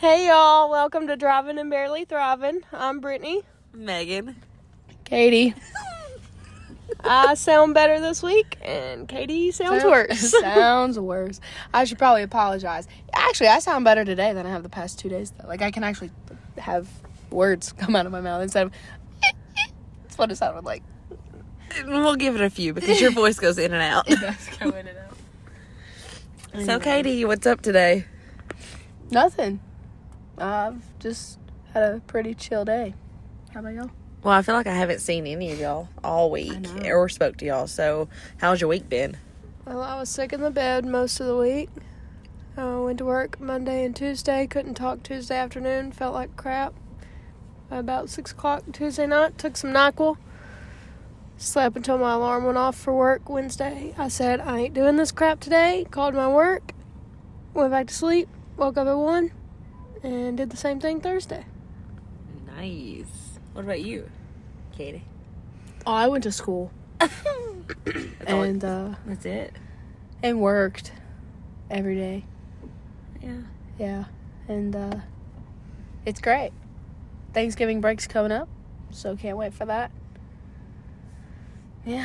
Hey y'all, welcome to Driving and Barely Thriving. I'm Brittany. Megan. Katie. I sound better this week, and Katie sounds worse. sounds worse. I should probably apologize. Actually, I sound better today than I have the past two days. Though. Like I can actually have words come out of my mouth instead of. That's what it sounded like. We'll give it a few because your voice goes in and out. It does go in and out. So, Katie, what's up today? Nothing. I've just had a pretty chill day. How about y'all? Well, I feel like I haven't seen any of y'all all week or spoke to y'all. So, how's your week been? Well, I was sick in the bed most of the week. I went to work Monday and Tuesday. Couldn't talk Tuesday afternoon. Felt like crap. About six o'clock Tuesday night, took some Nyquil. Slept until my alarm went off for work Wednesday. I said I ain't doing this crap today. Called my work. Went back to sleep. Woke up at one, and did the same thing Thursday. Nice. What about you, Katie? Oh, I went to school and uh, that's it. and worked every day. Yeah. Yeah, and uh, it's great. Thanksgiving break's coming up, so can't wait for that. Yeah,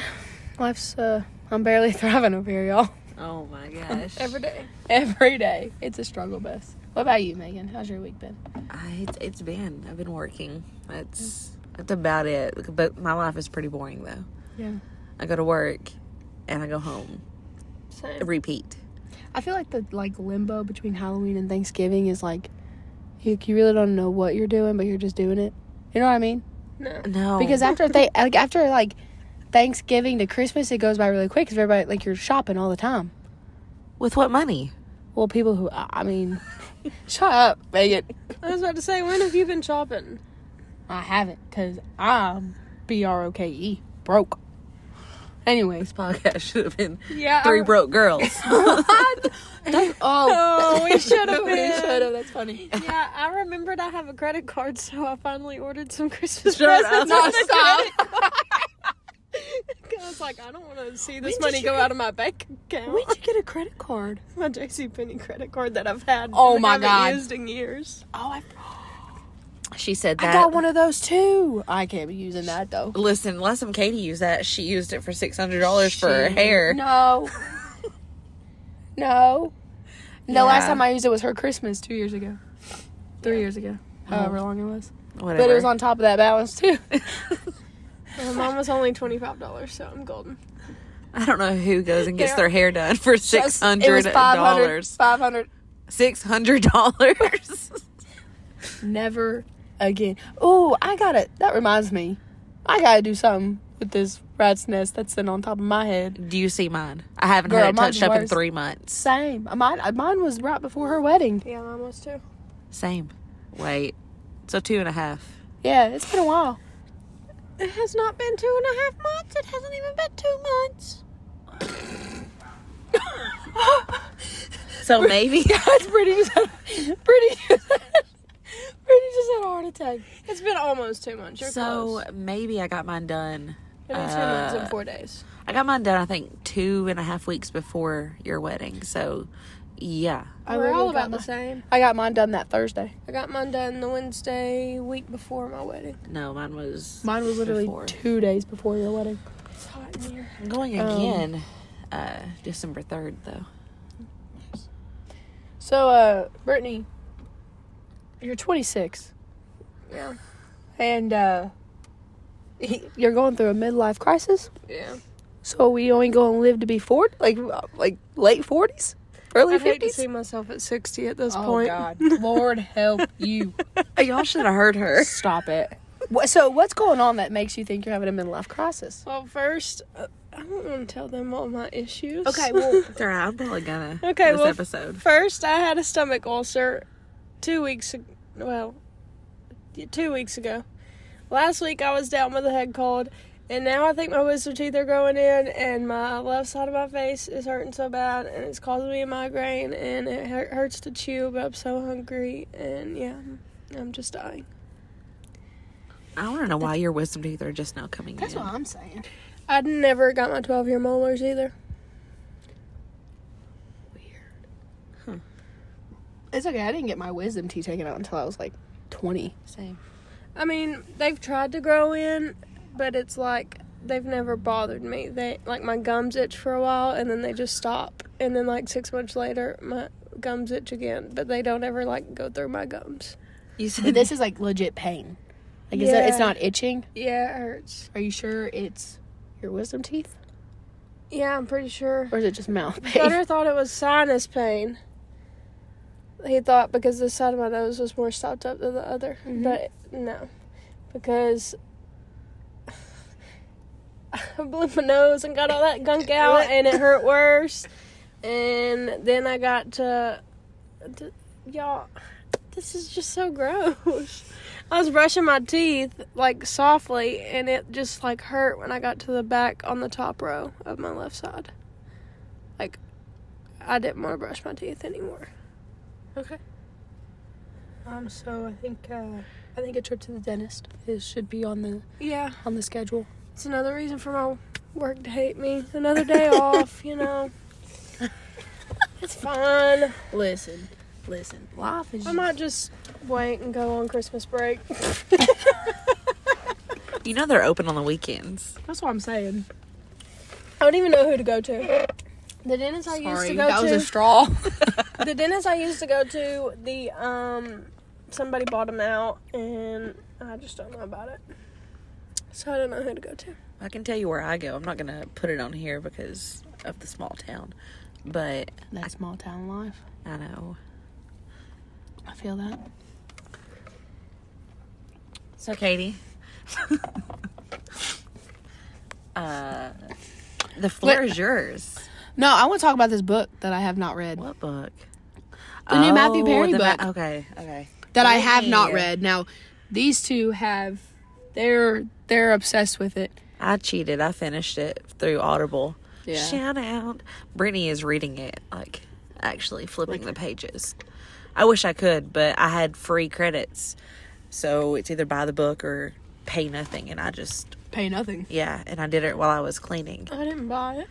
life's uh, I'm barely thriving over here, y'all. Oh my gosh. Every day. Every day, it's a struggle bus. What about you, Megan? How's your week been? I, it's, it's been. I've been working. That's that's about it. But my life is pretty boring though. Yeah, I go to work and I go home. Same. Repeat. I feel like the like limbo between Halloween and Thanksgiving is like you, you really don't know what you're doing, but you're just doing it. You know what I mean? No. No. Because after they like after like Thanksgiving to Christmas, it goes by really quick because everybody like you're shopping all the time. with what money? Well, people who I I mean, shut up, Megan. I was about to say, when have you been shopping? I haven't because I'm B R O K E broke. Anyways, This podcast should have been Yeah. three broke girls. oh, Oh, we should have we been. should have. That's funny. Yeah, I remembered I have a credit card, so I finally ordered some Christmas Shut presents. up. on No, the stop. I was like, I don't want to see this When money go get- out of my bank account. When'd you get a credit card? my JC Penney credit card that I've had. Oh my God. Used in years. Oh, I, she said that. I got one of those too. I can't be using that though. Listen, last time Katie used that, she used it for six hundred dollars for her hair. No. no. The last time I used it was her Christmas two years ago. Three years ago. However Oh. long it was. Whatever. But it was on top of that balance too. Well, mine was only twenty five dollars, so I'm golden. I don't know who goes and gets Yeah. their hair done for six It hundred was 500 dollars. 500 Six hundred dollars. Never again. Oh, I got it. That reminds me. I gotta do something with this rat's nest that's sitting on top of my head. Do you see mine? I haven't Girl, had it mine's touched up in three months. Same. Mine, mine was right before her wedding. Yeah, mine was too. Same. Wait. So two and a half. Yeah, it's been a while. It has not been two and a half months. It hasn't even been two months. So maybe. That's pretty. pretty. pretty just had a heart attack. It's been almost two months. You're so close. maybe I got mine done. Two months uh, and four days. I got mine done. I think two and a half weeks before your wedding. So, yeah. I We're all literally got about the same. I got mine done that Thursday. I got mine done the Wednesday week before my wedding. No, mine was. Mine was literally before. two days before your wedding. It's hot in here. I'm going Um, again. uh, December third though. So, uh, Brittany, you're 26, Yeah. and uh, you're going through a midlife crisis. Yeah. So, are we only going to live to be 40, like like late 40s, early I'd hate to see myself at 60 at this Oh point. God, Lord help you! Y'all should have heard her. Stop it. What, so, what's going on that makes you think you're having a midlife crisis? Well, first, uh, I don't want to tell them all my issues. Okay, well, It's alright. I'm probably gonna. Okay, This well, episode. First, I had a stomach ulcer two weeks ago. Well, yeah, two weeks ago. Last week, I was down with a head cold, and now I think my wisdom teeth are growing in, and my left side of my face is hurting so bad, and it's causing me a migraine, and it hurts to chew, but I'm so hungry, and yeah, I'm- I'm just dying. I want to know why your wisdom teeth are just now coming in. that's in. what I'm saying. I'd never got my 12 year molars either. Weird. Huh. It's okay. I didn't get my wisdom teeth taken out until I was like 20. Same. I mean, they've tried to grow in, but it's like they've never bothered me. They like my gums itch for a while and then they just stop. And then like 6 months later, my gums itch again, but they don't ever like go through my gums. You But said this is like legit pain. Like, is it, it's not itching? Yeah, it hurts. Are you sure it's your wisdom teeth? Yeah, I'm pretty sure. Or is it just mouth pain? Gunner thought it was sinus pain. He thought because the side of my nose was more stopped up than the other, Mhm. but no, because I blew my nose and got all that gunk out, and it hurt worse. And then I got to, to y'all. This is just so gross. I was brushing my teeth like softly, and it just like hurt when I got to the back on the top row of my left side. Like, I didn't want to brush my teeth anymore. Okay. Um. So I think uh, I think a trip to the dentist is should be on the Yeah, on the schedule. It's another reason for my work to hate me. Another day off, you know. It's fine. Listen, listen. Life is. I might just wait and go on Christmas break. you know they're open on the weekends. That's what I'm saying. I don't even know who to go to. The dentist I used Sorry, to go that was to. a straw. the dentist I used to go to, the um, somebody bought him out, and I just don't know about it. So I don't know who to go to. I can tell you where I go. I'm not gonna put it on here because of the small town, but that small town life. I know. I feel that. So, Katie, uh, the floor is yours. No, I want to talk about this book that I have not read. What book? The new Matthew Perry the Ma- book. okay, okay. That I have not read. Now, these two have. They're they're obsessed with it. I cheated. I finished it through Audible. Yeah. Shout out. Brittany is reading it, like actually flipping the pages. I wish I could, but I had free credits. So it's either buy the book or pay nothing. And I just, Pay nothing. yeah, and I did it while I was cleaning. I didn't buy it.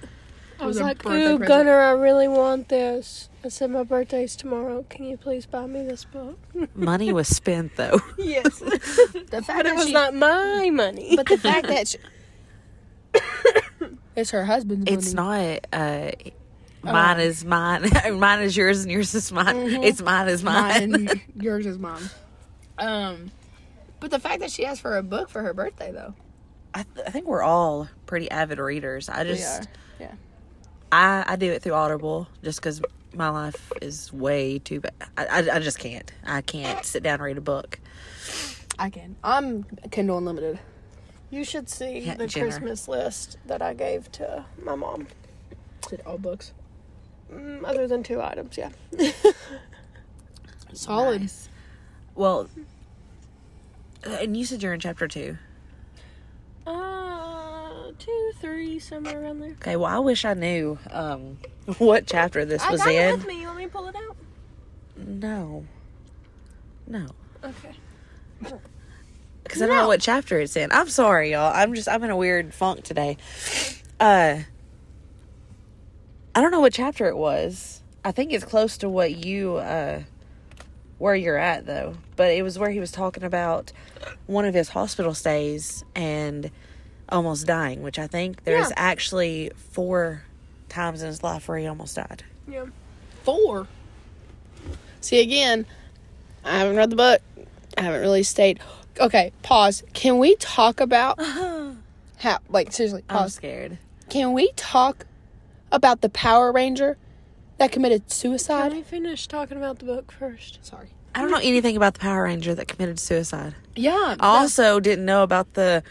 I was was like, ooh, present." Gunner, I really want this. I said, my birthday's tomorrow. Can you please buy me this book? Money was spent, though. yes. The fact but it was she, not my money. But the fact that she, it's her husband's It's money. not, uh, mine is mine. mine is yours and yours is mine. It's mine is mine. mine. yours is mine. Um, but the fact that she asked for a book for her birthday, though. I, th- I think we're all pretty avid readers. I just, Yeah. I, I do it through Audible just because my life is way too bad. I, I, I just can't. I can't sit down and read a book. I can. I'm Kindle Unlimited. you should see Yeah, the Jenner. Christmas list that I gave to my mom. Is it all books? Mm, other than two items, yeah. Solid. Nice. Well, uh, and you said you're in chapter two. Two, three, somewhere around there. Okay, well, I wish I knew um, what chapter this I was got it in. with me. You want me to pull it out? No. No. Okay. Because I don't know what chapter it's in. I'm sorry, y'all. I'm just, I'm in a weird funk today. Uh, I don't know what chapter it was. I think it's close to what you, uh, where you're at, though. But it was where he was talking about one of his hospital stays and almost dying, which I think there's Yeah. actually four times in his life where he almost died. Yeah. Four. See again, I haven't read the book. I haven't really stayed. Okay, pause. Can we talk about how? Like seriously, I'm scared. Can we talk about the Power Ranger that committed suicide? Can suicide? we finish talking about the book first? Sorry. I don't know anything about the Power Ranger that committed suicide. Yeah. I also didn't know about the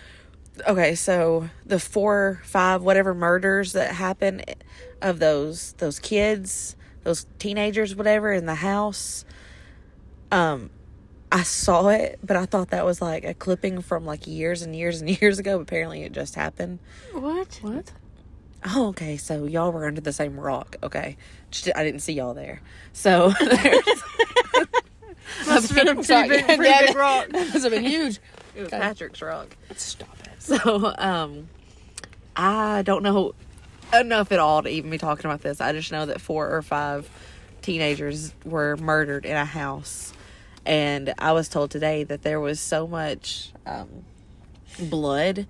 okay, so the four, five, whatever murders that happened of those those kids, those teenagers, whatever, in the house. Um, I saw it, but I thought that was like a clipping from like years and years and years ago. Apparently, it just happened. What? what? Oh, okay. So y'all were under the same rock. Okay, Just- I didn't see y'all there. So Must have been a pretty big, pretty big rock. That must have been huge. it was Okay. Patrick's rock. Stop it. So, um, I don't know enough at all to even be talking about this. I just know that four or five teenagers were murdered in a house. And I was told today that there was so much um, blood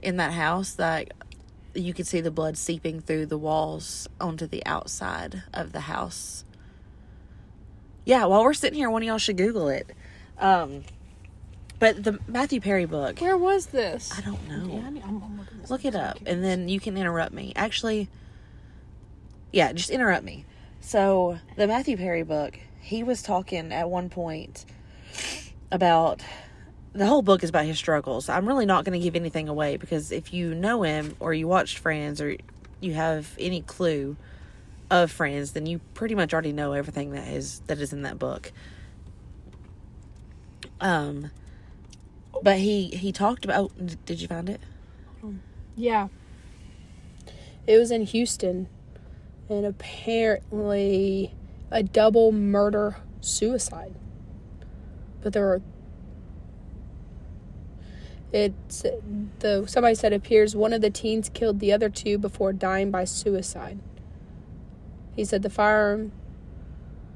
in that house that you could see the blood seeping through the walls onto the outside of the house. Yeah, while we're sitting here, one of y'all should Google it. Um, but the Matthew Perry book, Where was this? I don't know. Yeah, I mean, I'm, I'm looking this Look it up, and then you can interrupt me. Actually, yeah, just interrupt me. So, the Matthew Perry book, he was talking at one point about the whole book is about his struggles. I'm really not going to give anything away because if you know him or you watched Friends or you have any clue of Friends, then you pretty much already know everything that is that is in that book. Um, but he he talked about. Did you find it? Yeah. It was in Houston, and apparently a double murder suicide. But there were. It's the somebody said appears one of the teens killed the other two before dying by suicide. He said the firearm,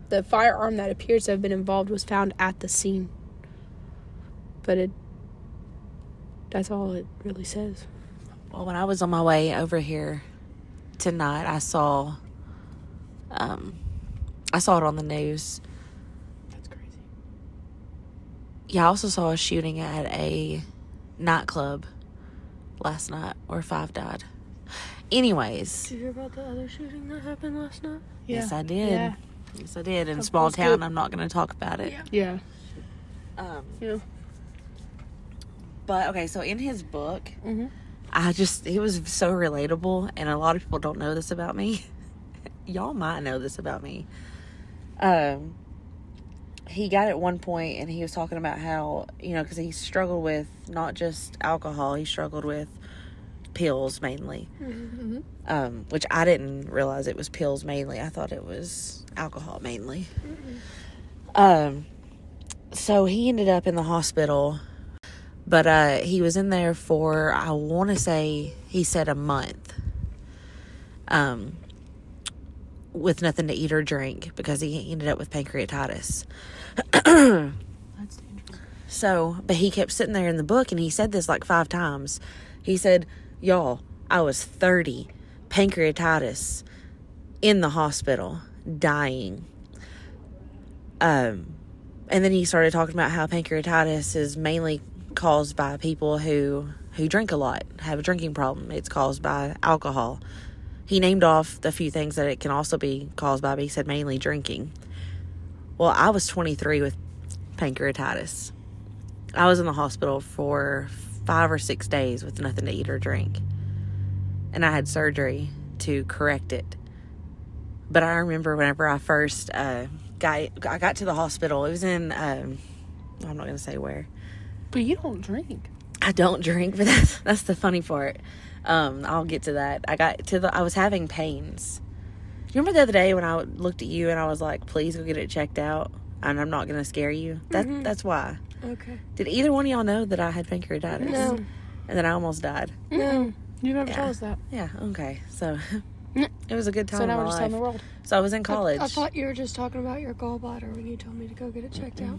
the firearm that appears to have been involved was found at the scene. But it. That's all it really says. Well, when I was on my way over here tonight, I saw, um, I saw it on the news. That's crazy. Yeah, I also saw a shooting at a nightclub last night where five died. Anyways, Did you hear about the other shooting that happened last night? yes, I did. Yeah. Yes, I did. In a small town, good. I'm not going to talk about it. Yeah. Um, Yeah. But okay, so in his book, Mm-hmm. I just it was so relatable, and a lot of people don't know this about me. Y'all might know this about me. Um, he got at one point, and he was talking about how you know because he struggled with not just alcohol, he struggled with pills mainly. Mm-hmm. Um, which I didn't realize it was pills mainly. I thought it was alcohol mainly. Um, so he ended up in the hospital but uh, he was in there for I want to say he said a month, um, with nothing to eat or drink because he ended up with pancreatitis. That's dangerous. So, but he kept sitting there in the book, and he said this like five times. He said, "Y'all, I was thirty, pancreatitis, in the hospital, dying." Um, and then he started talking about how pancreatitis is mainly caused by people who who drink a lot, have a drinking problem. It's caused by alcohol. He named off the few things that it can also be caused by, but he said mainly drinking. Well, I was 23 with pancreatitis. I was in the hospital for five or six days with nothing to eat or drink. And I had surgery to correct it. But I remember whenever I first uh, got, I got to the hospital, it was in, um, I'm not going to say where. But you don't drink. I don't drink, but that's, that's the funny part. Um, I'll get to that. I got to the, I was having pains. You remember the other day when I looked at you and I was like, please go get it checked out? And I'm not going to scare you. That, That's why. Okay. Did either one of y'all know that I had pancreatitis? No. And then I almost died? No. You never Yeah. told us that. Yeah, okay. So it was a good time So now my we're just telling the world. So I was in college. I, I thought you were just talking about your gallbladder when you told me to go get it checked out.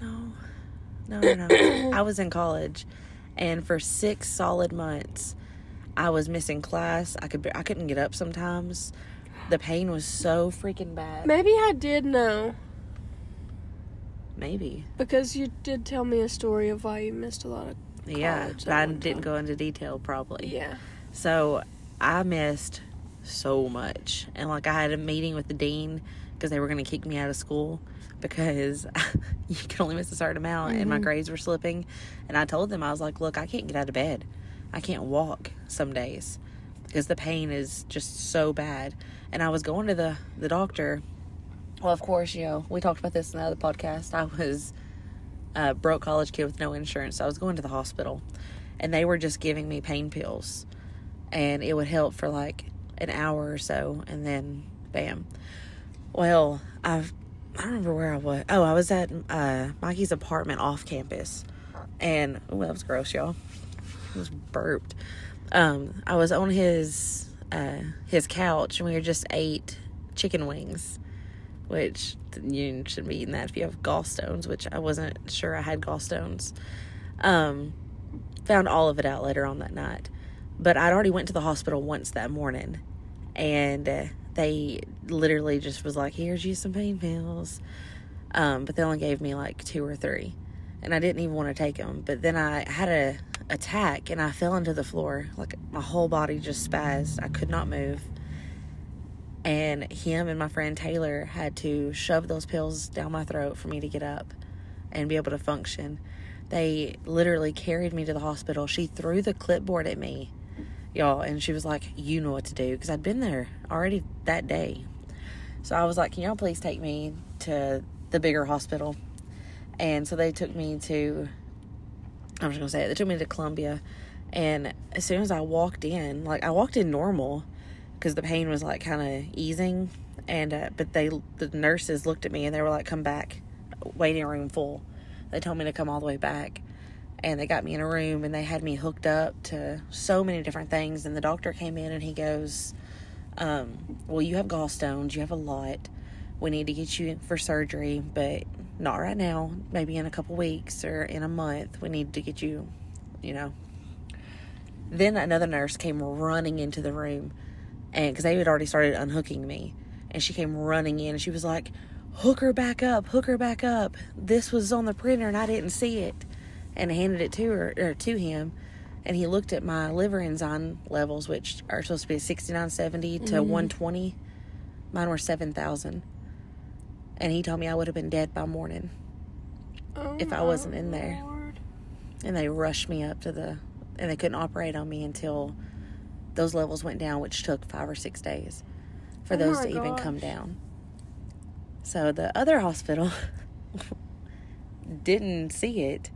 No, no, no, no. I was in college, and for six solid months, I was missing class. I could I couldn't get up sometimes. The pain was so freaking bad. Maybe I did know Maybe, because you did tell me a story of why you missed a lot of. yeah, but I didn't time. go into detail. Probably. Yeah. So I missed so much. And like I had a meeting with the dean because they were going to kick me out of school because you can only miss a certain amount and my mm-hmm. grades were slipping. And I told them, I was like, look, I can't get out of bed. I can't walk some days because the pain is just so bad. And I was going to the, the doctor. Well, of course, you know, we talked about this in the other podcast. I was a broke college kid with no insurance. So I was going to the hospital and they were just giving me pain pills and it would help for like an hour or so and then bam well i've i don't remember where i was. Oh i was at uh mikey's apartment off campus. And oh that was gross y'all. It was burped. Um i was on his uh his couch and we were just ate chicken wings which you shouldn't be eating that if you have gallstones, which I wasn't sure I had gallstones. Um, found all of it out later on that night, but I'd already went to the hospital once that morning, and uh, they literally just was like, "Here's you some pain pills," um, but they only gave me like two or three, and I didn't even want to take them. But then I had a attack, and I fell into the floor, like my whole body just spazzed. I could not move and him and my friend Taylor had to shove those pills down my throat for me to get up and be able to function. They literally carried me to the hospital. She threw the clipboard at me, y'all, and she was like, You know what to do. Because I'd been there already that day. So I was like, Can y'all please take me to the bigger hospital? And so they took me to, I'm just going to say it, they took me to Columbia. And as soon as I walked in, like I walked in normal because the pain was like kind of easing and uh, but they the nurses looked at me and they were like come back waiting room full they told me to come all the way back and they got me in a room and they had me hooked up to so many different things and the doctor came in and he goes um, well you have gallstones you have a lot. We need to get you for surgery but not right now maybe in a couple weeks or in a month. We need to get you you know. Then another nurse came running into the room and because they had already started unhooking me and she came running in and she was like hook her back up hook her back up. This was on the printer and i didn't see it and handed it to her or to him and he looked at my liver enzyme levels which are supposed to be 6970 to 120 mine were 7000 and he told me i would have been dead by morning Oh, if I wasn't in there. Lord. and they rushed me up to the and they couldn't operate on me until those levels went down which took five or six days for Oh those to even come down. So the other hospital didn't see it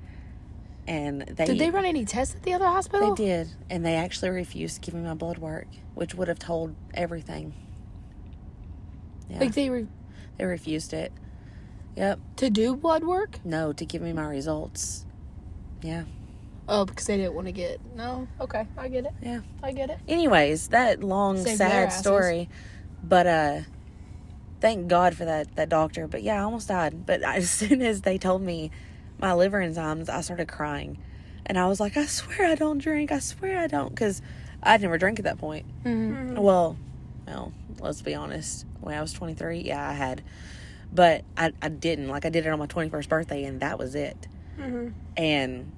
and they Did they run any tests at the other hospital? they did and they actually refused to give me my blood work which would have told everything yeah Like they were they refused it yep to do blood work? no to give me my results yeah Oh, because they didn't want to get. No. Okay, I get it. yeah I get it. anyways that long their sad story but uh thank god for that that doctor but yeah i almost died but as soon as they told me my liver enzymes i started crying. And i was like i swear i don't drink. I swear i don't because i'd never drank at that point. Mm-hmm. well well let's be honest. When i was 23 yeah i had but i, I didn't. Like i did it on my 21st birthday and that was it. Mhm. and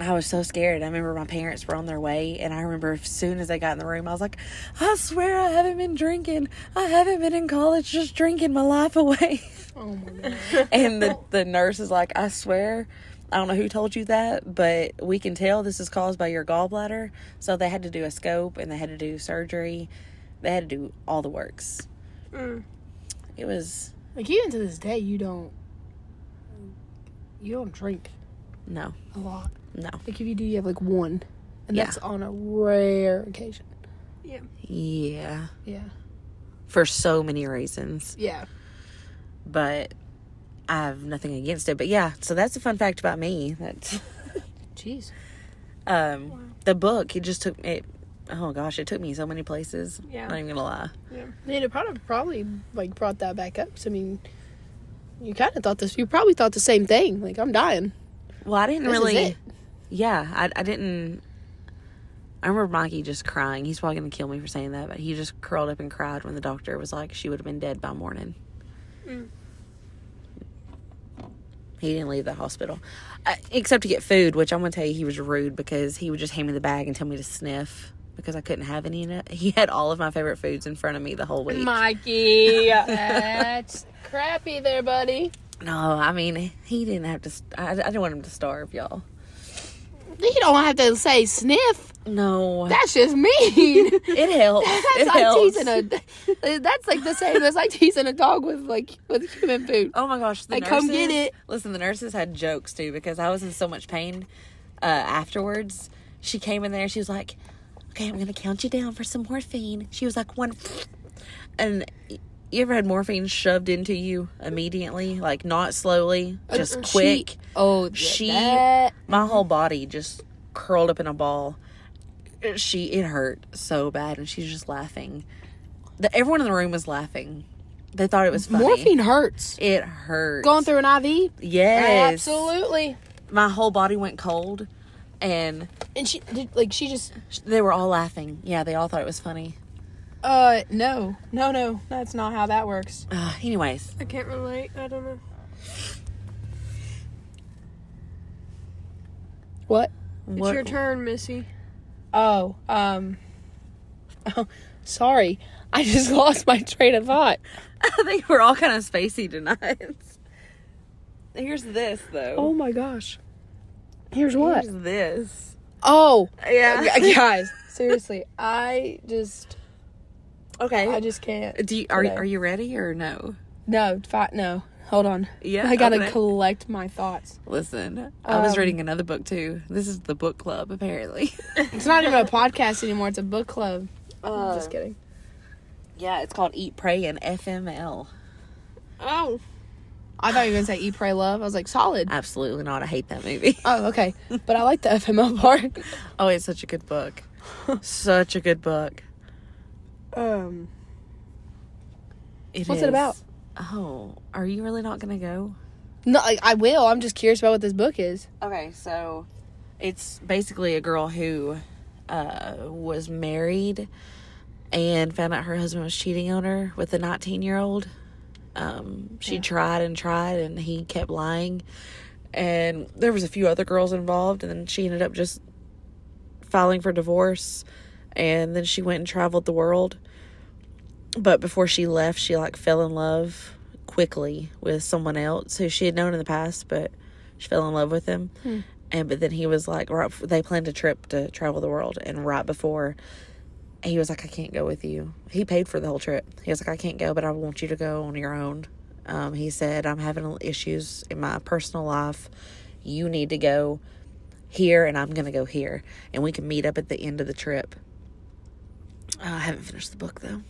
I was so scared. I remember my parents were on their way, and I remember as soon as they got in the room, I was like, I swear I haven't been drinking. I haven't been in college just drinking my life away. Oh my god. and the, the nurse is like, I swear, I don't know who told you that, but we can tell this is caused by your gallbladder. So they had to do a scope and they had to do surgery. They had to do all the works. Mm. It was, Like even to this day, you don't. You don't drink no, a lot. No. Like if you do, you have like one, and Yeah. that's on a rare occasion. Yeah. Yeah. Yeah. For so many reasons. Yeah. but I have nothing against it. But yeah, so that's a fun fact about me. That's. Jeez. um, the book it just took it. Oh gosh, it took me so many places. Yeah. I'm not even gonna lie. Yeah. I mean, it probably probably like brought that back up. So, I mean, you kind of thought this. You probably thought the same thing. Like I'm dying. Well, I didn't This really. Yeah, I I didn't. I remember Mikey just crying. He's probably gonna kill me for saying that, but he just curled up and cried when the doctor was like, she would have been dead by morning. Mm. He didn't leave the hospital, uh, except to get food, which I'm gonna tell you he was rude because he would just hand me the bag and tell me to sniff because I couldn't have any. In it. He had all of my favorite foods in front of me the whole week. Mikey, that's crappy there, buddy. no, I mean he didn't have to. st- I, I didn't want him to starve, y'all. You don't have to say sniff. No, That's just mean. it helps. That's it like helps. teasing a. That's like the same as like teasing a dog with like with human food. Oh my gosh! The Like, nurses, come get it. Listen, the nurses had jokes too because I was in so much pain. Uh, afterwards, she came in there. She was like, "Okay, I'm gonna count you down for some morphine." She was like, "One," and you ever had morphine shoved into you immediately, like not slowly, just Uh, she- quick? oh, She- that- My whole body just curled up in a ball. She it hurt so bad, and she's just laughing. The, everyone in the room was laughing. They thought it was funny. Morphine hurts. It hurts Going through an IV. Yes. Absolutely. My whole body went cold, and And she did like she just they were all laughing. Yeah, they all thought it was funny. Uh no no no that's not how that works. Uh, anyways, I can't relate. I don't know. What? It's what, your turn, Missy. Oh um. Oh, sorry. I just lost my train of thought. I think we're all kind of spacey tonight. Here's this though. Oh my gosh. Here's what? Here's this. Oh, Yeah. Guys, seriously, I just, Okay. I just can't. Do you, are today. are you ready or no? No, fi- no. Hold on. Yeah, I gotta okay. collect my thoughts. Listen, I was Um, reading another book too. This is the book club apparently. It's not even a podcast anymore. It's a book club. Uh, just kidding. yeah, it's called Eat, Pray, and FML. Oh, I thought you were gonna say Eat, Pray, Love. I was like, solid. Absolutely not. I hate that movie. Oh, okay. But I like the FML part. Oh, it's such a good book. such a good book. Um, It What's it is. about? Oh, are you really not gonna go? no, I, I will. I'm just curious about what this book is. Okay, so it's basically a girl who uh, was married and found out her husband was cheating on her with a 19 year old. Um, she tried and tried, and he kept lying. And there was a few other girls involved, and then she ended up just filing for divorce. And then she went and traveled the world. But before she left, she like fell in love quickly with someone else who she had known in the past, but she fell in love with him. And but then he was like, right. They planned a trip to travel the world, and right before, he was like, "I can't go with you." He paid for the whole trip. He was like, "I can't go, but I want you to go on your own." Um, he said, "I'm having issues in my personal life. You need to go here, and I'm gonna go here, and we can meet up at the end of the trip." Uh, I haven't finished the book though,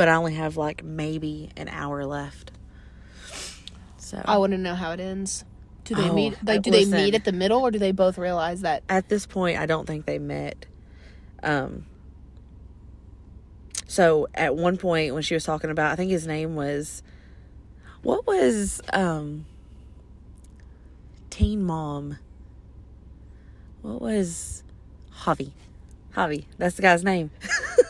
but I only have like maybe an hour left. So I want to know how it ends. Do they Oh, meet? Like, do they listen. meet at the middle, or do they both realize that? at this point i don't think they met um so at one point when she was talking about i think his name was what was um teen mom what was javi javi that's the guy's name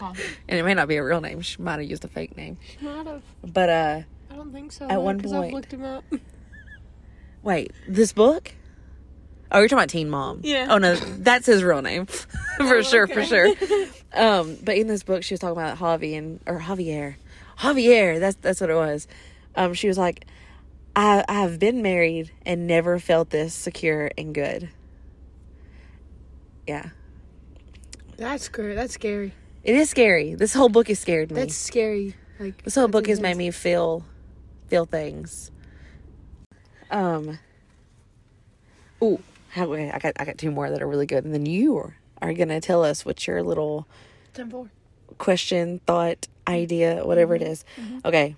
and it may not be a real name she might have used a fake name might have. but uh I don't think so. At one point. I've looked him up. Wait, this book? Oh, you're talking about Teen Mom. Yeah. Oh no, that's his real name. for sure, for sure. Um, but in this book she was talking about Javi and or Javier. Javier, that's that's what it was. Um, she was like, I I have been married and never felt this secure and good. Yeah. That's scary. That's scary. It is scary. This whole book has scared me. That's scary. Like This whole book has made me feel feel things. Um. Ooh, how, I got I got two more that are really good, and then you are, are gonna tell us what your little Ten four. question, thought, idea, whatever it is. Okay.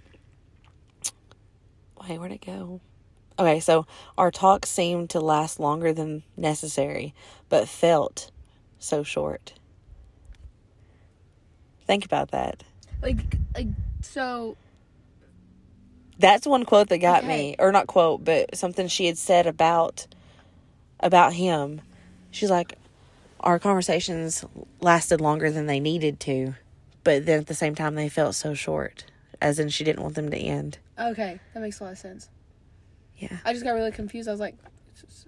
Wait, where'd it go? Okay, so our talk seemed to last longer than necessary, but felt so short. Think about that. Like, like so. That's one quote that got Okay. me, or not quote, but something she had said about about him. She's like, our conversations lasted longer than they needed to, but then at the same time they felt so short, as in she didn't want them to end. Okay, that makes a lot of sense. Yeah, I just got really confused. I was like,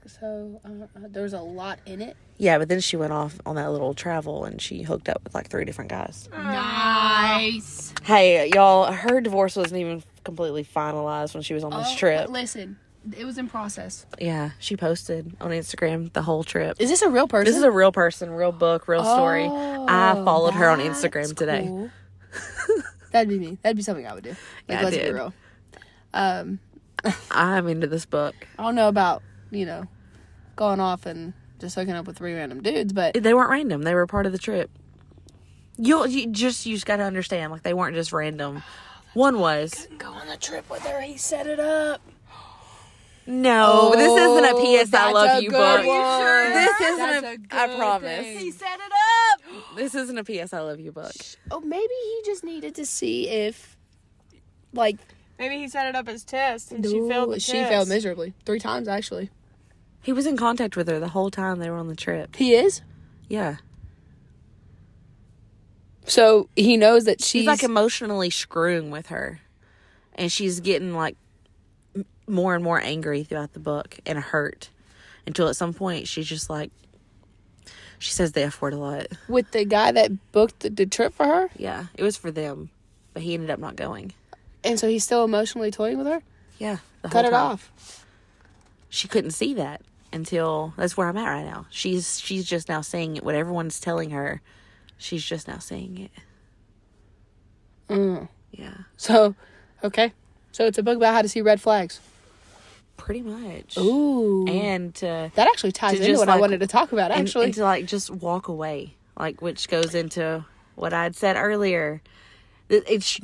so uh, uh, there was a lot in it. yeah, but then she went off on that little travel and she hooked up with like three different guys. Nice. Hey, y'all, her divorce wasn't even completely finalized when she was on this trip. Oh, Listen, it was in process. Yeah, she posted on Instagram the whole trip. Is this a real person? This is a real person, real book, real story. I Oh, followed her on Instagram today. cool. That'd be me. That'd be something I would do. Like, Yeah, let's be did. real. Um, I'm into this book. I don't know about you know going off and just hooking up with three random dudes, but They weren't random. They were part of the trip. You'll you just you just got to understand like they weren't just random. One was go on the trip with her. He set it up. no. this isn't a Oh, P.S. I that's love a you good book. one. This isn't That's a. a I good promise. thing. set it up. This isn't a P.S. I love you book. Oh, maybe he just needed to see if like Maybe he set it up as test and she failed the she test. failed miserably three times actually. He was in contact with her the whole time they were on the trip. He is. Yeah. So he knows that she's He's like emotionally screwing with her. And she's getting like more and more angry throughout the book and hurt until at some point she's just like, she says they afford a lot. with the guy that booked the, the trip for her, Yeah. It was for them, but he ended up not going. and so he's still emotionally toying with her. Yeah. Cut it off. She couldn't see that until that's where I'm at right now. She's she's just now saying it. What everyone's telling her, she's just now saying it. Mm. Yeah. So, okay. So it's a book about how to see red flags. Pretty much. Ooh. And to that actually ties into what I wanted to talk about. Actually, and to like just walk away like which goes into what i'd said earlier It- it's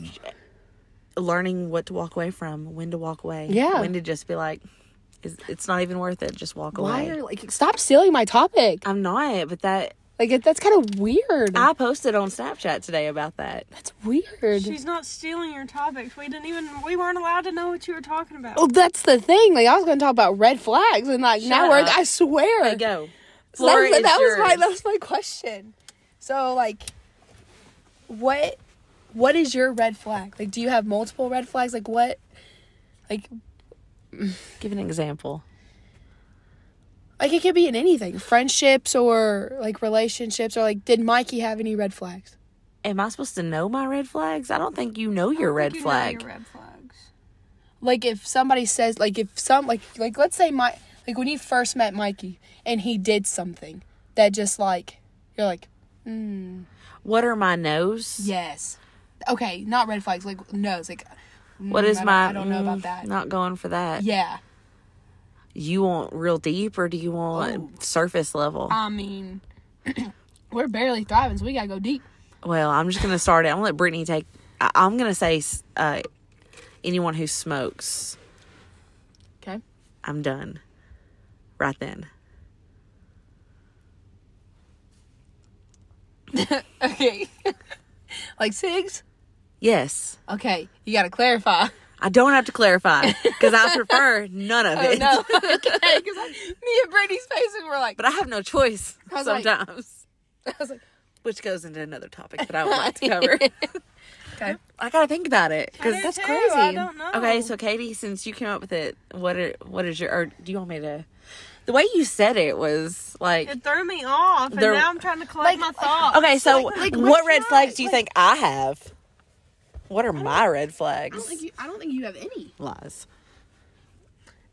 learning what to walk away from when to walk away Yeah. when to just be like it's, it's not even worth it just walk why away are like stop stealing my topic? i'm not but that Like it, that's kind of weird. i posted on snapchat today about that that's weird. She's not stealing your topics. We didn't even. We weren't allowed to know what you were talking about. well, that's the thing. Like I was going to talk about red flags, and like now we're. I swear. there go So that, Floor was, that was my that was my question. So like, what what is your red flag? Like, do you have multiple red flags? Like what? Like give an example. Like it could be in anything, friendships or like relationships or like did Mikey have any red flags? am i supposed to know my red flags? I don't think you know your I red think you know flag. your red flags. Like if somebody says like if some like like let's say my like when you first met Mikey and he did something that just like you're like hmm. What are my nose yes. Okay not red flags like nose like what mm, is I my I don't know about mm, that not going for that yeah you want real deep or do you want Oh. surface level? I mean, we're barely thriving, so we gotta go deep. well, I'm just gonna start it. I'm gonna let Brittany take. I, I'm gonna say uh, anyone who smokes. Okay. I'm done. Right then. Okay. like cigs? Yes, Okay, you gotta clarify. I don't have to clarify because I prefer none of Oh it. no. okay, because me and Brittany's faces were like, But I have no choice I was like- sometimes, I was like, which goes into another topic that I would like to cover. okay. I gotta think about it because that's too, crazy. I don't know. Okay, so Katie, since you came up with it, what are what is your or do you want me to? The way you said it was like it threw me off, and now I'm trying to collect Like- my thoughts. okay. So like- what red flags do you think I have? What are my red flags? I flags? don't think you. I don't think you have any. Lies.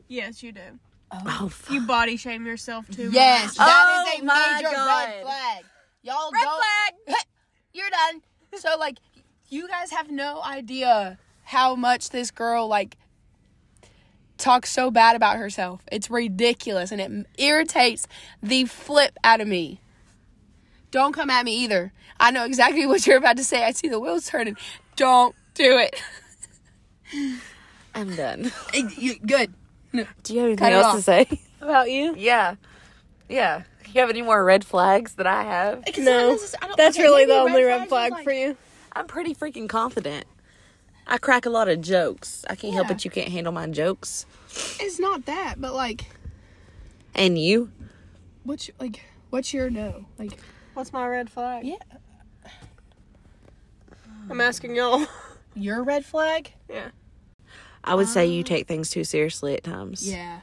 Yes, you do. Oh, oh fuck. You body shame yourself too. Yes, much. that is Oh a my major God. red flag. Y'all Red don't. flag. You're done. So like, you guys have no idea how much this girl like talks so bad about herself. It's ridiculous and it irritates the flip out of me. Don't come at me either. I know exactly what you're about to say. I see the wheels turning. Don't do it. I'm done. You- Good. Do you have anything Cut else off. to say? About you? Yeah, yeah. You have any more red flags that I have? No, that's really the only red flag for you. I'm pretty freaking confident. I crack a lot of jokes. I can't help it. You can't handle my jokes. It's not that, but like, And you? what's like, what's your no? Like, What's my red flag? yeah, I'm asking y'all. your red flag. yeah. I would say you take things too seriously at times. Yeah,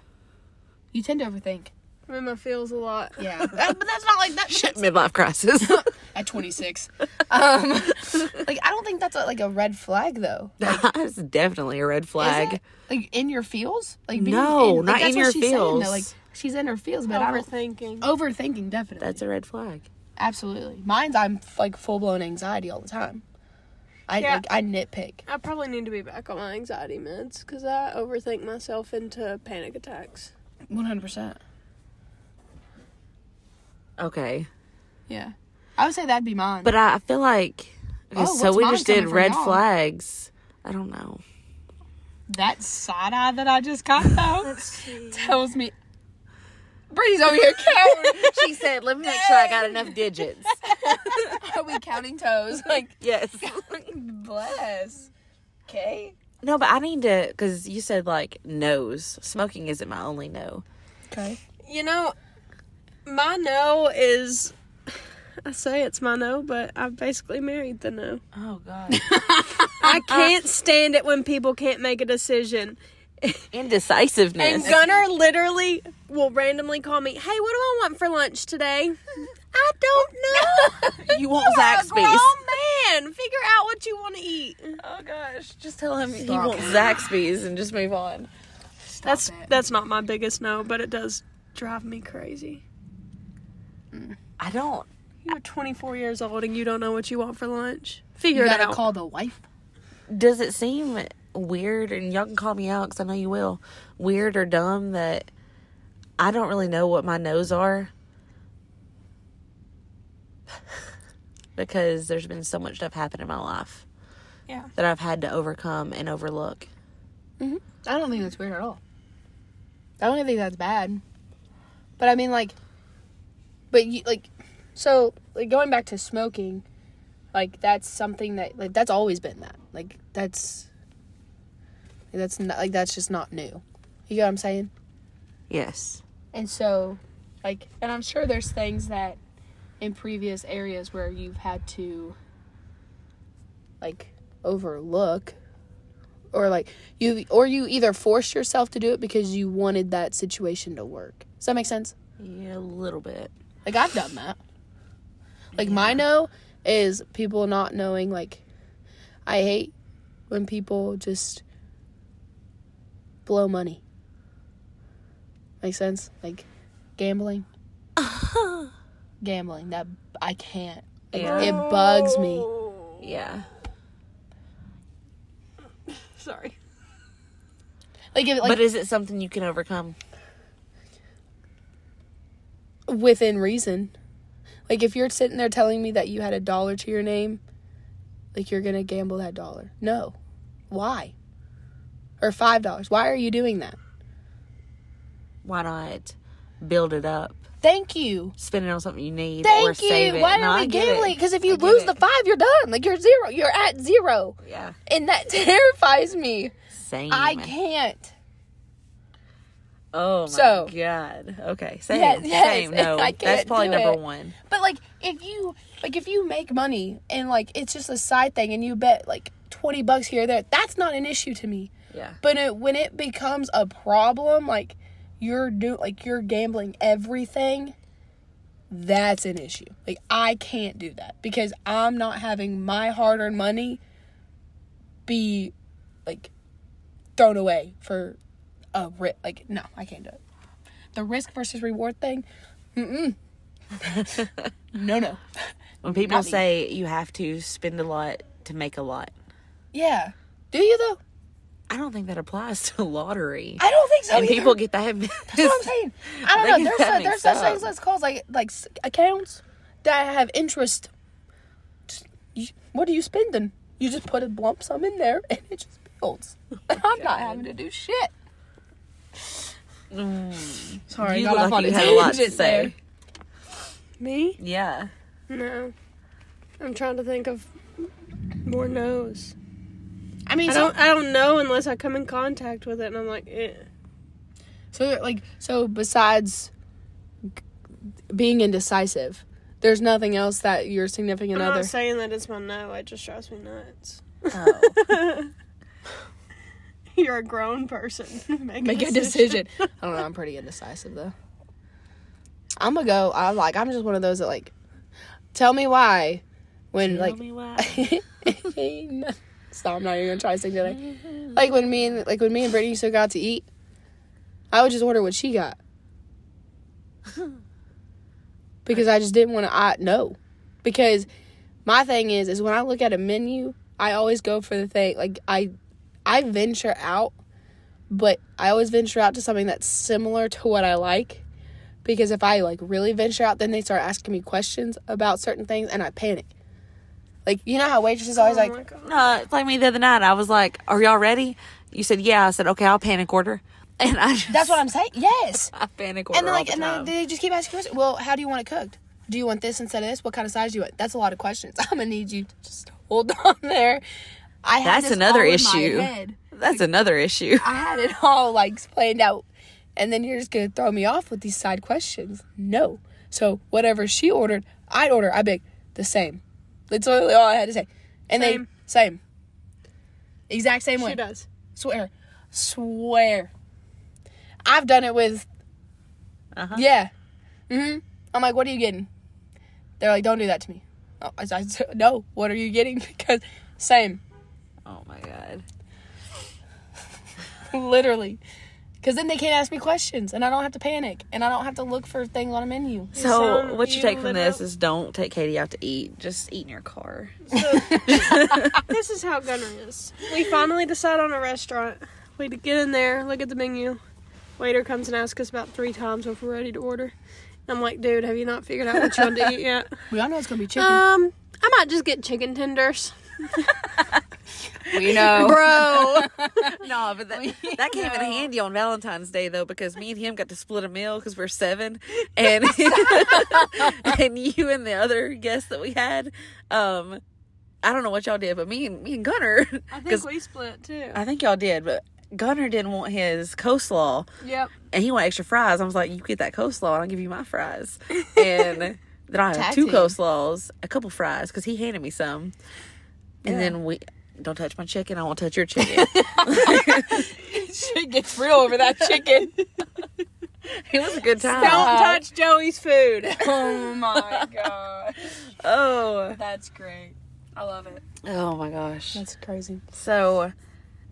you tend to overthink. I'm in my feels a lot. Yeah, That- but that's not like that. Shit, midlife crisis. At 26, um, like I don't think that's a, like a red flag though. That's definitely a red Is flag. it? Like in your feels? Like being No, like, not that's in what your she's saying, though, feels. Like she's in her feels, but I. Overthinking. Overthinking, definitely. That's a red flag. Absolutely. Mine's I'm like full blown anxiety all the time. I Yeah. like I nitpick. I probably need to be back on my anxiety meds because I overthink myself into panic attacks. One hundred percent. Okay. Yeah. I would say that'd be mine. But I, I feel like. Okay, Oh, so what's we mine just did red y'all? flags. I don't know. that side eye that I just got though tells me. Bree's over here counting. She said, let me make sure I got enough digits. Are we counting toes? Like yes. bless. Okay. No, but I need to because you said like no's. Smoking isn't my only no. Okay. You know, my no is. I say it's my no, but I've basically married the no. Oh God. I can't stand it when people can't make a decision. Indecisiveness. And Gunnar literally will randomly call me, "Hey, what do I want for lunch today?" I don't know. you want You're a Zaxby's? grown man. Figure out what you want to eat. Oh gosh, just tell him he Stop. wants Zaxby's and just move on. That's it. that's not my biggest no, but it does drive me crazy. I don't. You're 24 years old and you don't know what you want for lunch. Figure You it gotta out. call the wife. Does it seem weird? And y'all can call me out because I know you will. Weird or dumb that I don't really know what my no's are because there's been so much stuff happen in my life Yeah. that I've had to overcome and overlook. Mm-hmm. I don't think that's weird at all. I don't think that's bad. But I mean, like, but you like, so like going back to smoking, like that's something that like that's always been that. Like that's that's not like that's just not new. You get what I'm saying? Yes. And so, like, and I'm sure there's things that in previous areas where you've had to like overlook or like you or you either forced yourself to do it because you wanted that situation to work. Does that make sense? Yeah, a little bit. Like I've done that. Like my no is people not knowing like I hate when people just blow money. Make sense? Like gambling. gambling. That I can't. Like, Yeah. It bugs me. Yeah. Sorry. Like, if, like but is it something you can overcome? within reason. Like if you're sitting there telling me that you had a dollar to your name, like you're gonna gamble that dollar. No. Why? Or five dollars. Why are you doing that? Why not build it up? Thank you. Spend it on something you need or Thank save you. Why No, are we gambling? Because if you lose it. the five, you're done. Like you're zero. You're at zero. Yeah. And that terrifies me. Same. I can't. Oh my So- god. Okay. Same. Yes, yes, Same. No. That's probably number it. one. But like if you like if you make money and like it's just a side thing and you bet like twenty bucks here or there, that's not an issue to me. Yeah. But it, when it becomes a problem, like you're do like you're gambling everything, that's an issue. Like I can't do that because I'm not having my hard-earned money be like thrown away for a ri- like no, I can't do it. The risk versus reward thing, Mm-mm. no, no, When people Not me. say you have to spend a lot to make a lot, yeah. Do you though? I don't think that applies to lottery. I don't think so. and either. people get that. That's what I'm saying. I don't know. There's that a, there's such things that's called like like accounts that have interest. Just- you- what are you spending? You just put a lump sum in there and it just builds. I'm not having to do shit. Mm. Sorry, you got off like on you a had a lot to say. Me? Yeah. No. I'm trying to think of more no's. I mean, I so, don't I don't know unless I come in contact with it and I'm like, eh. so like so besides being indecisive, there's nothing else that your significant I'm other. not saying that it's my no, it just drives me nuts. Oh. You're a grown person. Make, make a decision. I don't know. I'm pretty indecisive though. I'm gonna go. I'm like I'm just one of those that like tell me why when Tell like me why. Stop. I'm not even gonna try to sing today. Like when me and like when me and Brittany used to go out to eat, I would just order what she got because I just didn't want to. I no, because my thing is is when I look at a menu, I always go for the thing like I I venture out, but I always venture out to something that's similar to what I like. Because if I like really venture out, then they start asking me questions about certain things, and I panic. Like you know how waitresses always oh like. No, it's like me the other night. I was like, "Are y'all ready?" You said, "Yeah." I said, "Okay, I'll panic order." And I just, That's what I'm saying. Yes. I panic order And then all like, the and time. then they just keep asking questions. Well, how do you want it cooked? Do you want this instead of this? What kind of size do you want? That's a lot of questions. I'm gonna need you to just hold on there. I have That's this another all in my issue. head. That's another issue. I had it all like planned out, and then you're just gonna throw me off with these side questions. No. So whatever she ordered, I'd order. I beg the same. That's literally all I had to say. And Same. they same. Exact same She way. She does. Swear. Swear. I've done it with Uh-huh. yeah. hmm I'm like, what are you getting? They're like, don't do that to me. Oh, I, I said, no. What are you getting? Because same, Oh my god. literally. Because then they can't ask me questions, and I don't have to panic, and I don't have to look for things on a menu. So sound- what you you take from this literally- is don't take Katie out to eat. Just eat in your car. This is how Gunner is. We finally decide on a restaurant. We get in there, look at the menu. Waiter comes and asks us about three times if we're ready to order. I'm like, dude, have you not figured out what you want to eat yet? We all know it's gonna be chicken. Um, I might just get chicken tenders. we know. Bro. No, but that, that came in handy on Valentine's Day though because me and him got to split a meal because we're seven, and and you and the other guests that we had, um, I don't know what y'all did, but me and me and Gunner, I think we split too. I think y'all did, but Gunner didn't want his coleslaw Yep. and he wanted extra fries. I was like, you get that coleslaw and I'll give you my fries, and then I had two coleslaws, a couple fries because he handed me some, and Yeah. then we. Don't touch my chicken. I won't touch your chicken. Shit gets real over that chicken. it was a good time. Don't touch Joey's food. oh my god. Oh. That's great. I love it. Oh my gosh. That's crazy. So,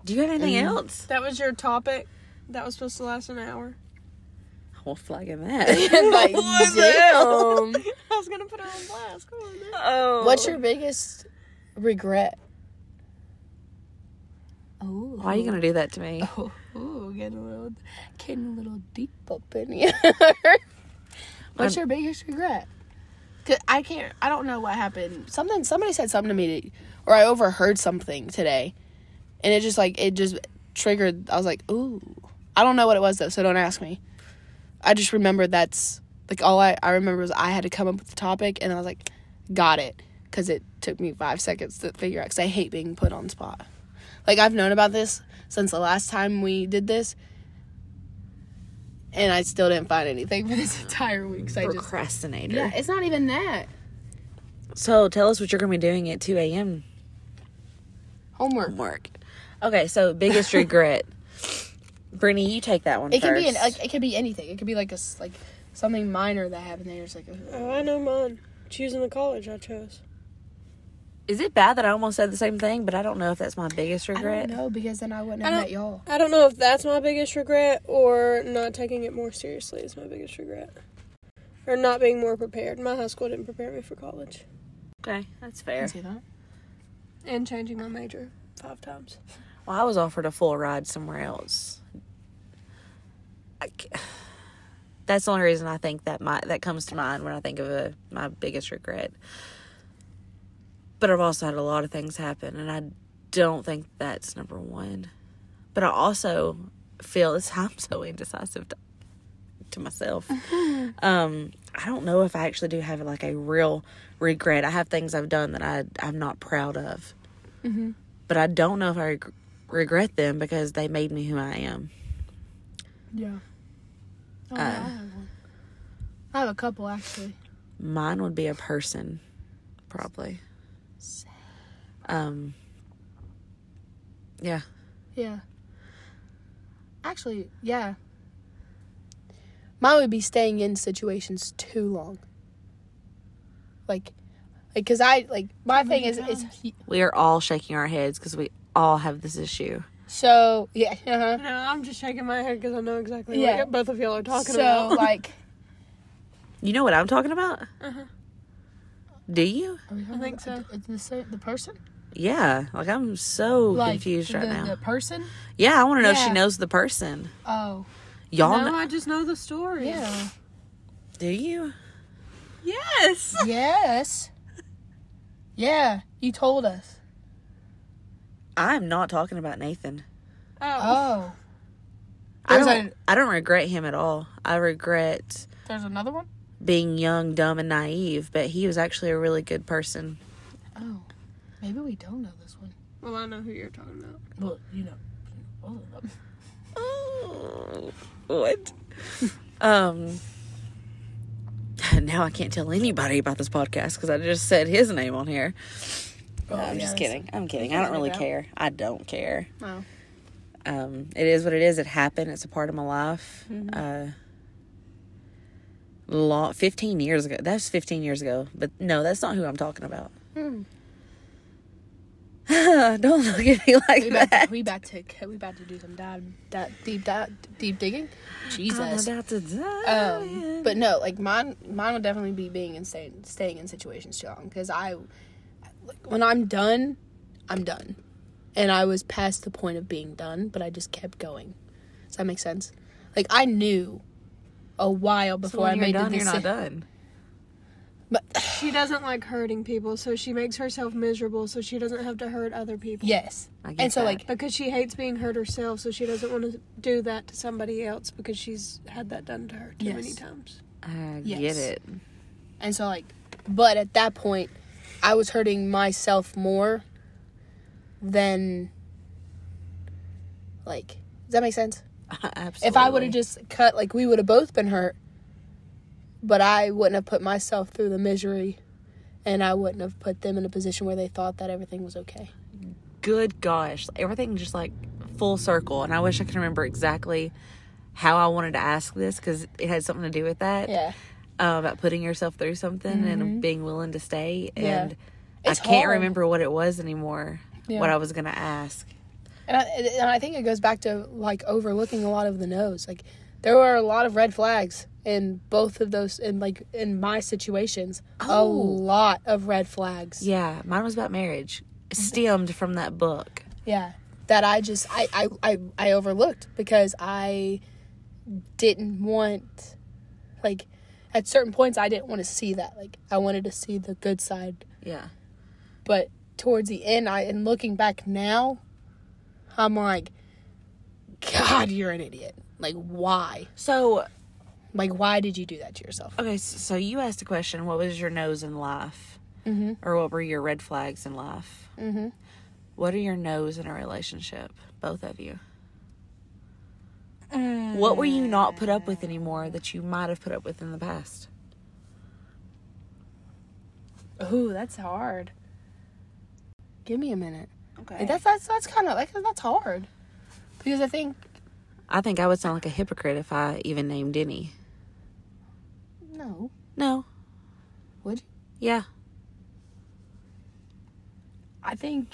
do you have anything Mm. else? That was your topic. That was supposed to last an hour. We'll flag in that. like, What the hell? damn. I was gonna put her on blast. Come on. Oh. What's your biggest regret? Oh, Why are you gonna do that to me? Oh, ooh, getting a little, getting a little deep up in here. What's I'm- your biggest regret? Cause I can't. I don't know what happened. Something. Somebody said something to me, to, or I overheard something today, and it just like it just triggered. I was like, ooh. I don't know what it was though, so don't ask me. I just remember that's like all I I remember was I had to come up with the topic, and I was like, got it, because it took me five seconds to figure out. Because I hate being put on spot. Like I've known about this since the last time we did this, and I still didn't find anything for this entire week. So I just Procrastinator. yeah, it's not even that So tell us what you're gonna be doing at 2 a.m. homework. homework. Okay, so biggest regret. Brittany, you take that one It can be an, first. like it could be anything. It could be like a s- like something minor that happened there. It's like a, Oh, I know mine. Choosing the college I chose. Is it bad that I almost said the same thing, but I don't know if that's my biggest regret? don't because then I wouldn't I have don't- met y'all. I don't know if that's my biggest regret or not taking it more seriously is my biggest regret. Or not being more prepared. My high school didn't prepare me for college. Okay, that's I fair. can see that. And changing my major five times. Well, I was offered a full ride somewhere else. I that's the only reason I think that my that comes to mind when I think of a, my biggest regret. But I've also had a lot of things happen, and I don't think that's number one. But I also feel this. I'm so indecisive to, to myself. Um, I don't know if I actually do have like a real regret. I have things I've done that I I'm not proud of but I don't know if I reg- regret them because they made me who I am. Yeah. Oh, Uh, I have one. I have a couple actually. Mine would be a person, probably. Um. Yeah. Yeah. Actually, yeah. Mine would be staying in situations too long. Like, like, cause I like my thing is is We are all shaking our heads because we all have this issue. so yeah. Uh-huh. No, I'm just shaking my head because I know exactly Yeah. what both of y'all are talking so about. like, You know what I'm talking about? Uh-huh. Do you? I think so. It's the the person, Yeah. Like I'm so like confused right the, now. The person. yeah, I want to know if she knows the person. Oh, Y'all no, kn- I just know the story. yeah. do you? Yes. yes. Yeah, you told us. I'm not talking about Nathan. Oh. Oh, I don't. a- I don't regret him at all. I regret there's another one. being young, dumb, and naive, but he was actually a really good person. Oh, maybe we don't know this one. Well, I know who you're talking about. Well, you know. all of them. Oh, what? um. Now I can't tell anybody about this podcast because I just said his name on here. No, Oh, I'm yeah, just kidding. I'm kidding. I don't really care. I don't care. Oh. Um, it is what it is. It happened. It's a part of my life. Mm-hmm. Uh, long, 15 years ago. That's 15 years ago. But no, that's not who I'm talking about. Hmm. Don't look at me like We about, that. to, we about to we about to do some dive, that deep dive, deep digging. Jesus. I'm about to die. Um, but no, like mine, mine would definitely be being in staying, staying in situations too long because I, like, when I'm done, I'm done, and I was past the point of being done, but I just kept going. Does that make sense? Like I knew a while So before when I you're made done, the you're not done. But She doesn't like hurting people, so she makes herself miserable so she doesn't have to hurt other people. yes, I get and so that. like Because she hates being hurt herself, so she doesn't want to do that to somebody else because she's had that done to her too Yes. many times. I Yes. get it. And so like but at that point I was hurting myself more than like does that make sense? Absolutely. If I would have just cut like we would have both been hurt. But I wouldn't have put myself through the misery and I wouldn't have put them in a position where they thought that everything was okay. good gosh, everything just like full circle. And I wish I could remember exactly how I wanted to ask this because it had something to do with that. Yeah. Uh, about putting yourself through something and being willing to stay. Mm-hmm. Yeah. And It's I can't hard. remember what it was anymore. Yeah. What I was gonna ask. And I, and I think it goes back to like overlooking a lot of the no's. Like there were a lot of red flags in both of those in like in my situations. A Oh. lot of red flags. Yeah, mine was about marriage. Stemmed from that book. Yeah. That I just I, I, I, I overlooked because I didn't want like at certain points I didn't want to see that. Like I wanted to see the good side. Yeah. But towards the end I and looking back now, I'm like, God, you're an idiot. Like why? So Like why did you do that to yourself? okay, so you asked a question. What was your no's in life, mm-hmm. or what were your red flags in life? Mm-hmm. What are your no's in a relationship, both of you? What were you not put up with anymore that you might have put up with in the past? Ooh, that's hard. Give me a minute. Okay. That's that's that's kind of like that's hard. Because I think I think I would sound like a hypocrite if I even named any. no, No. would you? Yeah. I think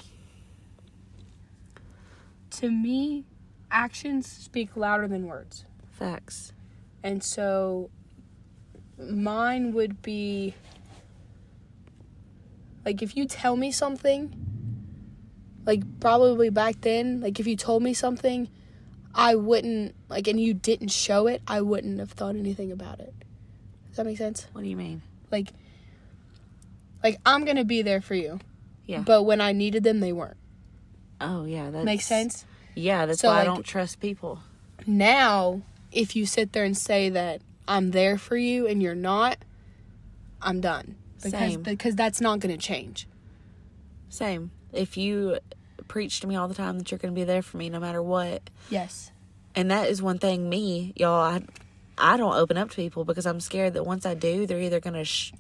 to me, actions speak louder than words. Facts. And so mine would be like if you tell me something, like probably back then, like if you told me something, I wouldn't like and you didn't show it, I wouldn't have thought anything about it. Does that make sense? What do you mean? Like like I'm going to be there for you. Yeah. But when I needed them, they weren't. oh yeah, that Makes sense? Yeah, that's So, why I don't trust people. now if you sit there and say that i'm there for you and you're not i'm done because Same. because that's not going to change Same. If you preach to me all the time that you're going to be there for me no matter what, yes. And that is one thing me y'all i i don't open up to people because i'm scared that once i do they're either gonna sh-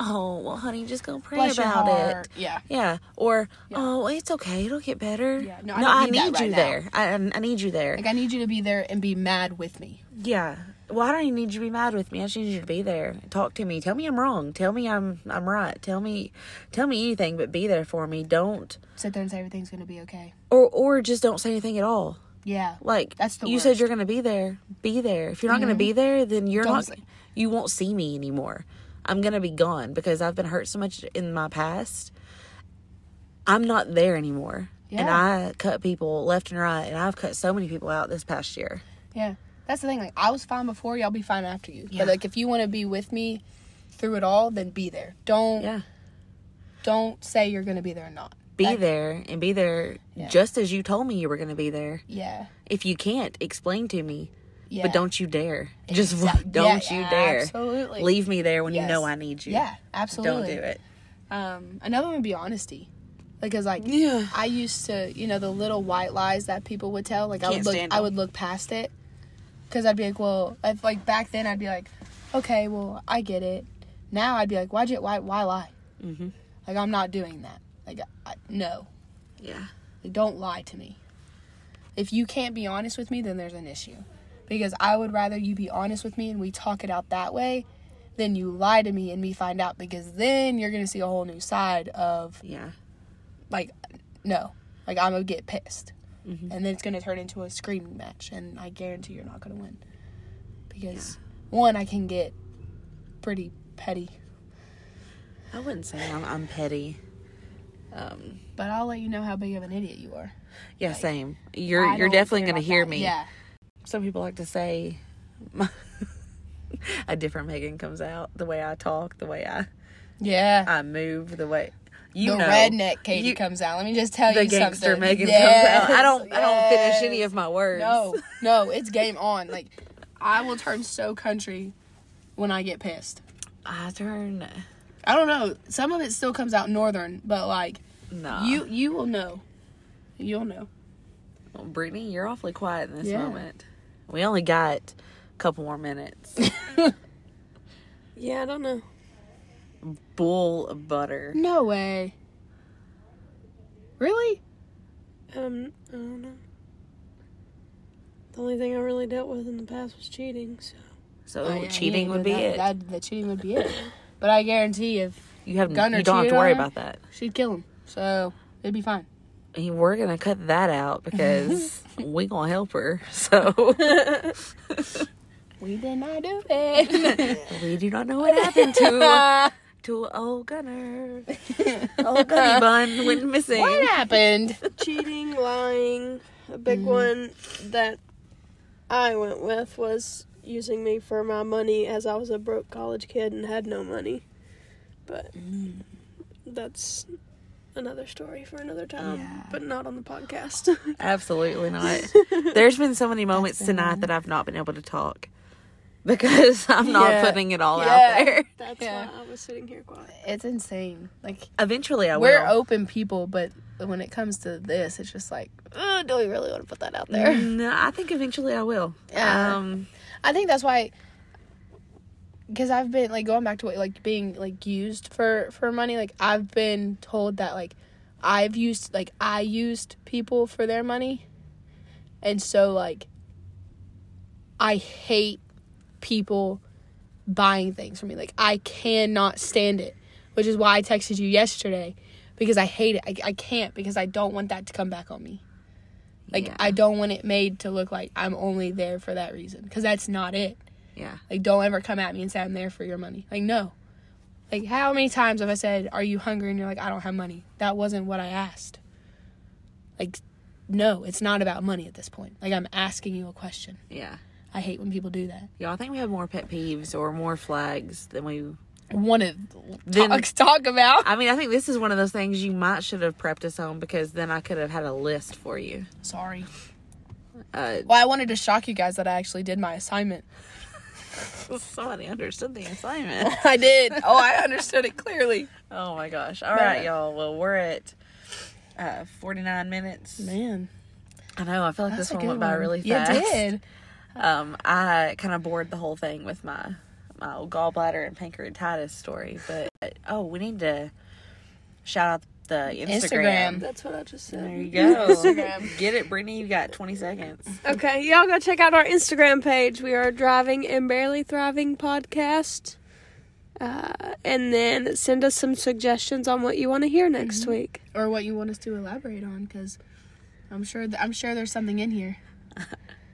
oh well honey just go pray Bless about it. Yeah. yeah. Or oh it's okay it'll get better. Yeah, no, I need that need right you now. there. I, I need you there. Like i need you to be there and be mad with me. Yeah well i don't even need you to be mad with me i just need you to be there talk to me tell me i'm wrong tell me i'm i'm right tell me tell me anything but be there for me don't sit there and say everything's going to be okay or or just don't say anything at all yeah Like That's the you said, worst. Mm-hmm. you're gonna be there. Be there. If you're not gonna be there, then you're Don't not. say- You won't see me anymore. I'm gonna be gone because I've been hurt so much in my past. I'm not there anymore, Yeah. and I cut people left and right, and I've cut so many people out this past year. yeah that's the thing like i was fine before you i'll be fine after you Yeah. but like if you want to be with me through it all then be there don't Yeah, don't say you're going to be there or not be That- there and be there Yeah. just as you told me you were gonna be there. yeah If you can't, explain to me. yeah But don't you dare. Just don't yeah, you dare. absolutely. Leave me there when you know I need you. yeah absolutely Don't do it. Um, another one would be honesty. because like Yeah. I used to, you know, the little white lies that people would tell. Like I Can't would look, I would look past it, because I'd be like, well, if, like back then I'd be like, okay, well I get it. Now I'd be like, you, why, why lie? Mm-hmm. Like I'm not doing that. Like I, no, Yeah. like, don't lie to me. If you can't be honest with me, then there's an issue. Because I would rather you be honest with me and we talk it out that way, than you lie to me and me find out. Because then you're gonna see a whole new side of Yeah. like no like i'm gonna get pissed Mhm. and then it's gonna turn into a screaming match and i guarantee you're not gonna win because one i can get pretty petty I wouldn't say I'm, I'm petty. Um, but i'll let you know how big of an idiot you are yeah, same. You're I you're definitely gonna hear that. me. yeah Some people like to say a different Megan comes out. The way I talk, the way I yeah I move, the way you the know. redneck Katie You- comes out. Let me just tell the you gangster something. Megan Yes, comes out. I don't I don't finish any of my words. No, no, it's game on. Like I will turn so country when I get pissed. I turn I don't know. Some of it still comes out northern, but like no. you you will know. You'll know. Well, Brittany, you're awfully quiet in this Yeah. moment. We only got a couple more minutes. Yeah, I don't know. Bull of butter. No way. Really? Um, I don't know. The only thing I really dealt with in the past was cheating. So So Oh, yeah, cheating yeah, would be that, it. That, the cheating would be it. But I guarantee if you have Gunner you don't have to worry her? about that. she'd kill him, so it'd be fine. And We're gonna cut that out because we gonna help her. So We did not do it. we do not know what happened to to old Gunner. Old Gunny Bun went missing. what happened? cheating, lying. A big mm. one that I went with was using me for my money as I was a broke college kid and had no money. But mm. that's another story for another time, Yeah. but not on the podcast. Absolutely not. There's been so many moments the tonight one. that I've not been able to talk because I'm not Yeah. putting it all Yeah. out there. that's Yeah. why I was sitting here quiet. It's insane. Like Eventually, I will. we're will. open people, but when it comes to this, it's just like, oh, do we really want to put that out there? No, I think eventually I will. Yeah. Um, I think that's why because I've been like going back to what like being like used for for money like I've been told that like I've used like I used people for their money and so like I hate people buying things for me like I cannot stand it which is why I texted you yesterday because I hate it I, I can't because I don't want that to come back on me like Yeah. I don't want it made to look like I'm only there for that reason because that's not it. yeah. Like don't ever come at me and say I'm there for your money. Like no. Like how many times have I said, "Are you hungry?" and you're like, "I don't have money." That wasn't what I asked. Like no, it's not about money at this point. Like I'm asking you a question. Yeah. I hate when people do that. Yeah, I think we have more pet peeves or more flags than we. Want to Then- talk, talk about? I mean, I think this is one of those things you might should have prepped us on because then I could have had a list for you. Sorry. Uh, Well, I wanted to shock you guys that I actually did my assignment. somebody understood the assignment. I did. Oh, I understood it clearly. oh my gosh! All right, y'all. Well, we're at uh, 49 minutes. Man, I know. I feel like that's this one went by one. really You fast. did. Um, I kind of bored the whole thing with my my old gallbladder and pancreatitis story, but oh, we need to shout out the Instagram. Instagram. That's what I just said. There you go. Instagram. Get it, Brittany. You got 20 seconds. Okay, y'all go check out our Instagram page. We are Driving and Barely Thriving Podcast. Uh, and then send us some suggestions on what you want to hear next week. or what you want us to elaborate on because I'm sure th- I'm sure there's something in here.